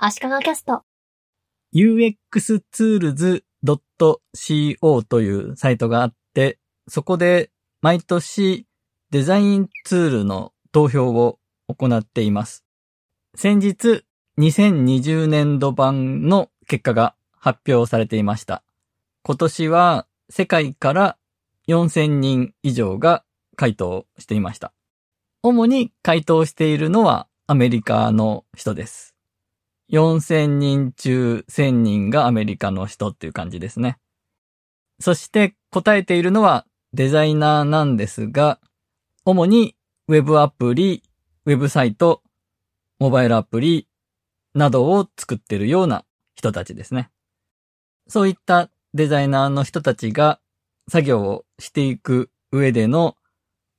足利キャスト。uxtools.co というサイトがあって、そこで毎年デザインツールの投票を行っています。先日2020年度版の結果が発表されていました。今年は世界から4000人以上が回答していました。主に回答しているのはアメリカの人です。4000人中1000人がアメリカの人っていう感じですね。そして答えているのはデザイナーなんですが、主にウェブアプリ、ウェブサイト、モバイルアプリなどを作ってるような人たちですね。そういったデザイナーの人たちが作業をしていく上での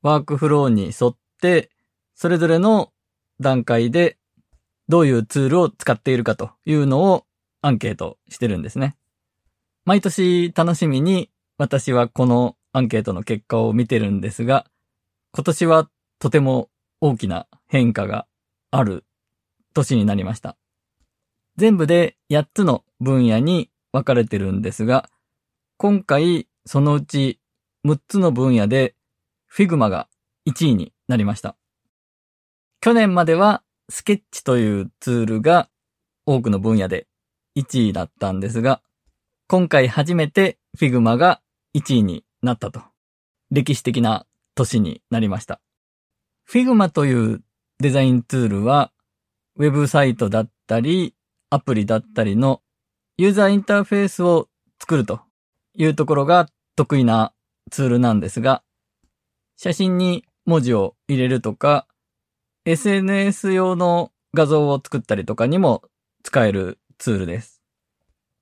ワークフローに沿って、それぞれの段階でどういうツールを使っているかというのをアンケートしてるんですね。毎年楽しみに私はこのアンケートの結果を見てるんですが、今年はとても大きな変化がある年になりました。全部で8つの分野に分かれてるんですが、今回そのうち6つの分野で Figma が1位になりました。去年まではスケッチというツールが多くの分野で1位だったんですが、今回初めて Figma が1位になったと。歴史的な年になりました。Figma というデザインツールは、ウェブサイトだったり、アプリだったりのユーザーインターフェースを作るというところが得意なツールなんですが、写真に文字を入れるとか、SNS 用の画像を作ったりとかにも使えるツールです。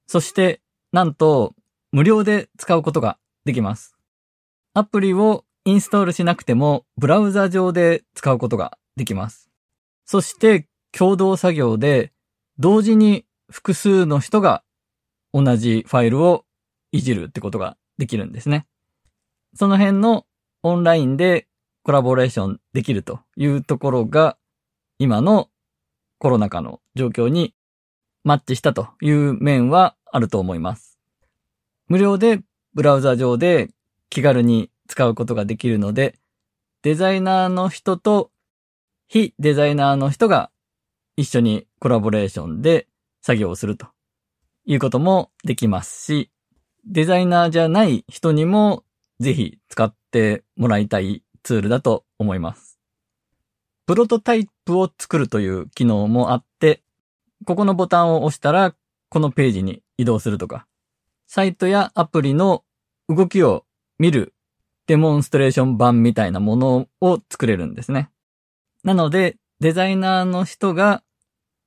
そして、なんと、無料で使うことができます。アプリをインストールしなくても、ブラウザ上で使うことができます。そして、共同作業で、同時に複数の人が同じファイルをいじるってことができるんですね。その辺のオンラインでコラボレーションできるというところが、今のコロナ禍の状況にマッチしたという面はあると思います。無料でブラウザ上で気軽に使うことができるので、デザイナーの人と非デザイナーの人が一緒にコラボレーションで作業をするということもできますし、デザイナーじゃない人にもぜひ使ってもらいたいツールだと思います。プロトタイプを作るという機能もあって、ここのボタンを押したらこのページに移動するとか、サイトやアプリの動きを見るデモンストレーション版みたいなものを作れるんですね。なので、デザイナーの人が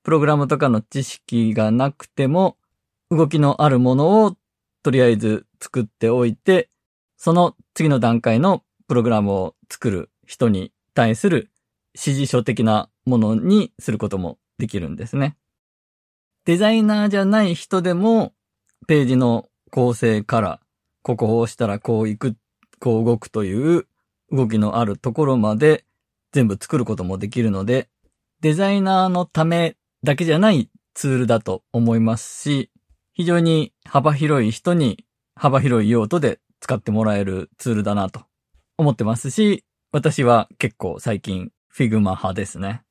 プログラムとかの知識がなくても動きのあるものをとりあえず作っておいて、その次の段階のプログラムを作る人に対する指示書的なものにすることもできるんですね。デザイナーじゃない人でもページの構成からここを押したらこう行く、こう動くという動きのあるところまで全部作ることもできるので、デザイナーのためだけじゃないツールだと思いますし、非常に幅広い人に幅広い用途で使ってもらえるツールだなと思ってますし、私は結構最近 Figma 派ですね。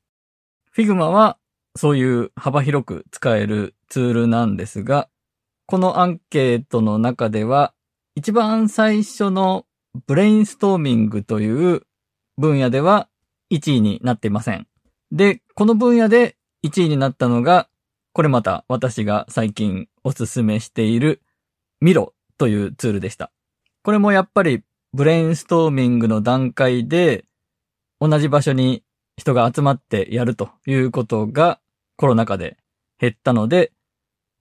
Figma はそういう幅広く使えるツールなんですが、このアンケートの中では一番最初のブレインストーミングという分野では1位になっていません。で、この分野で1位になったのが、これまた私が最近おすすめしている Miro というツールでした。これもやっぱりブレインストーミングの段階で同じ場所に人が集まってやるということがコロナ禍で減ったので、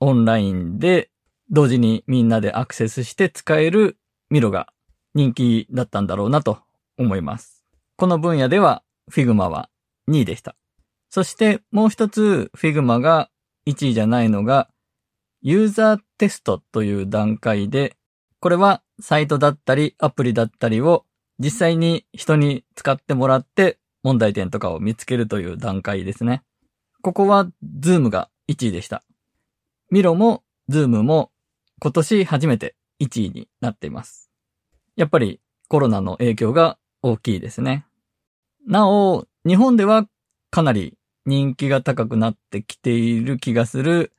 オンラインで同時にみんなでアクセスして使えるミロが人気だったんだろうなと思います。この分野では Figma は2位でした。そしてもう一つ Figma が1位じゃないのがユーザーテストという段階で、これはサイトだったりアプリだったりを実際に人に使ってもらって問題点とかを見つけるという段階ですね。ここは Zoom が1位でした。ミロもズームも今年初めて1位になっています。やっぱりコロナの影響が大きいですね。なお、日本ではかなり人気が高くなってきている気がする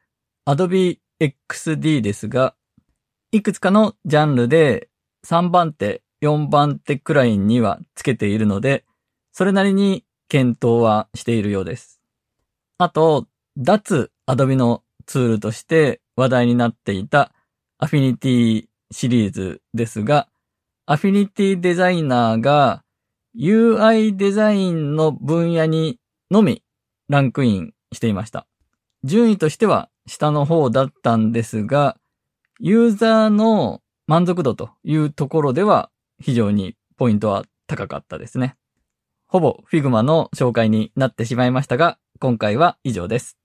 Adobe XD ですが、いくつかのジャンルで3番手、4番手くらいにはつけているので、それなりに検討はしているようです。あと、脱 Adobe のツールとして話題になっていた Affinity シリーズですが、アフィニティデザイナーが UI デザインの分野にのみランクインしていました。順位としては下の方だったんですが、ユーザーの満足度というところでは非常にポイントは高かったですね。ほぼ Figma の紹介になってしまいましたが、今回は以上です。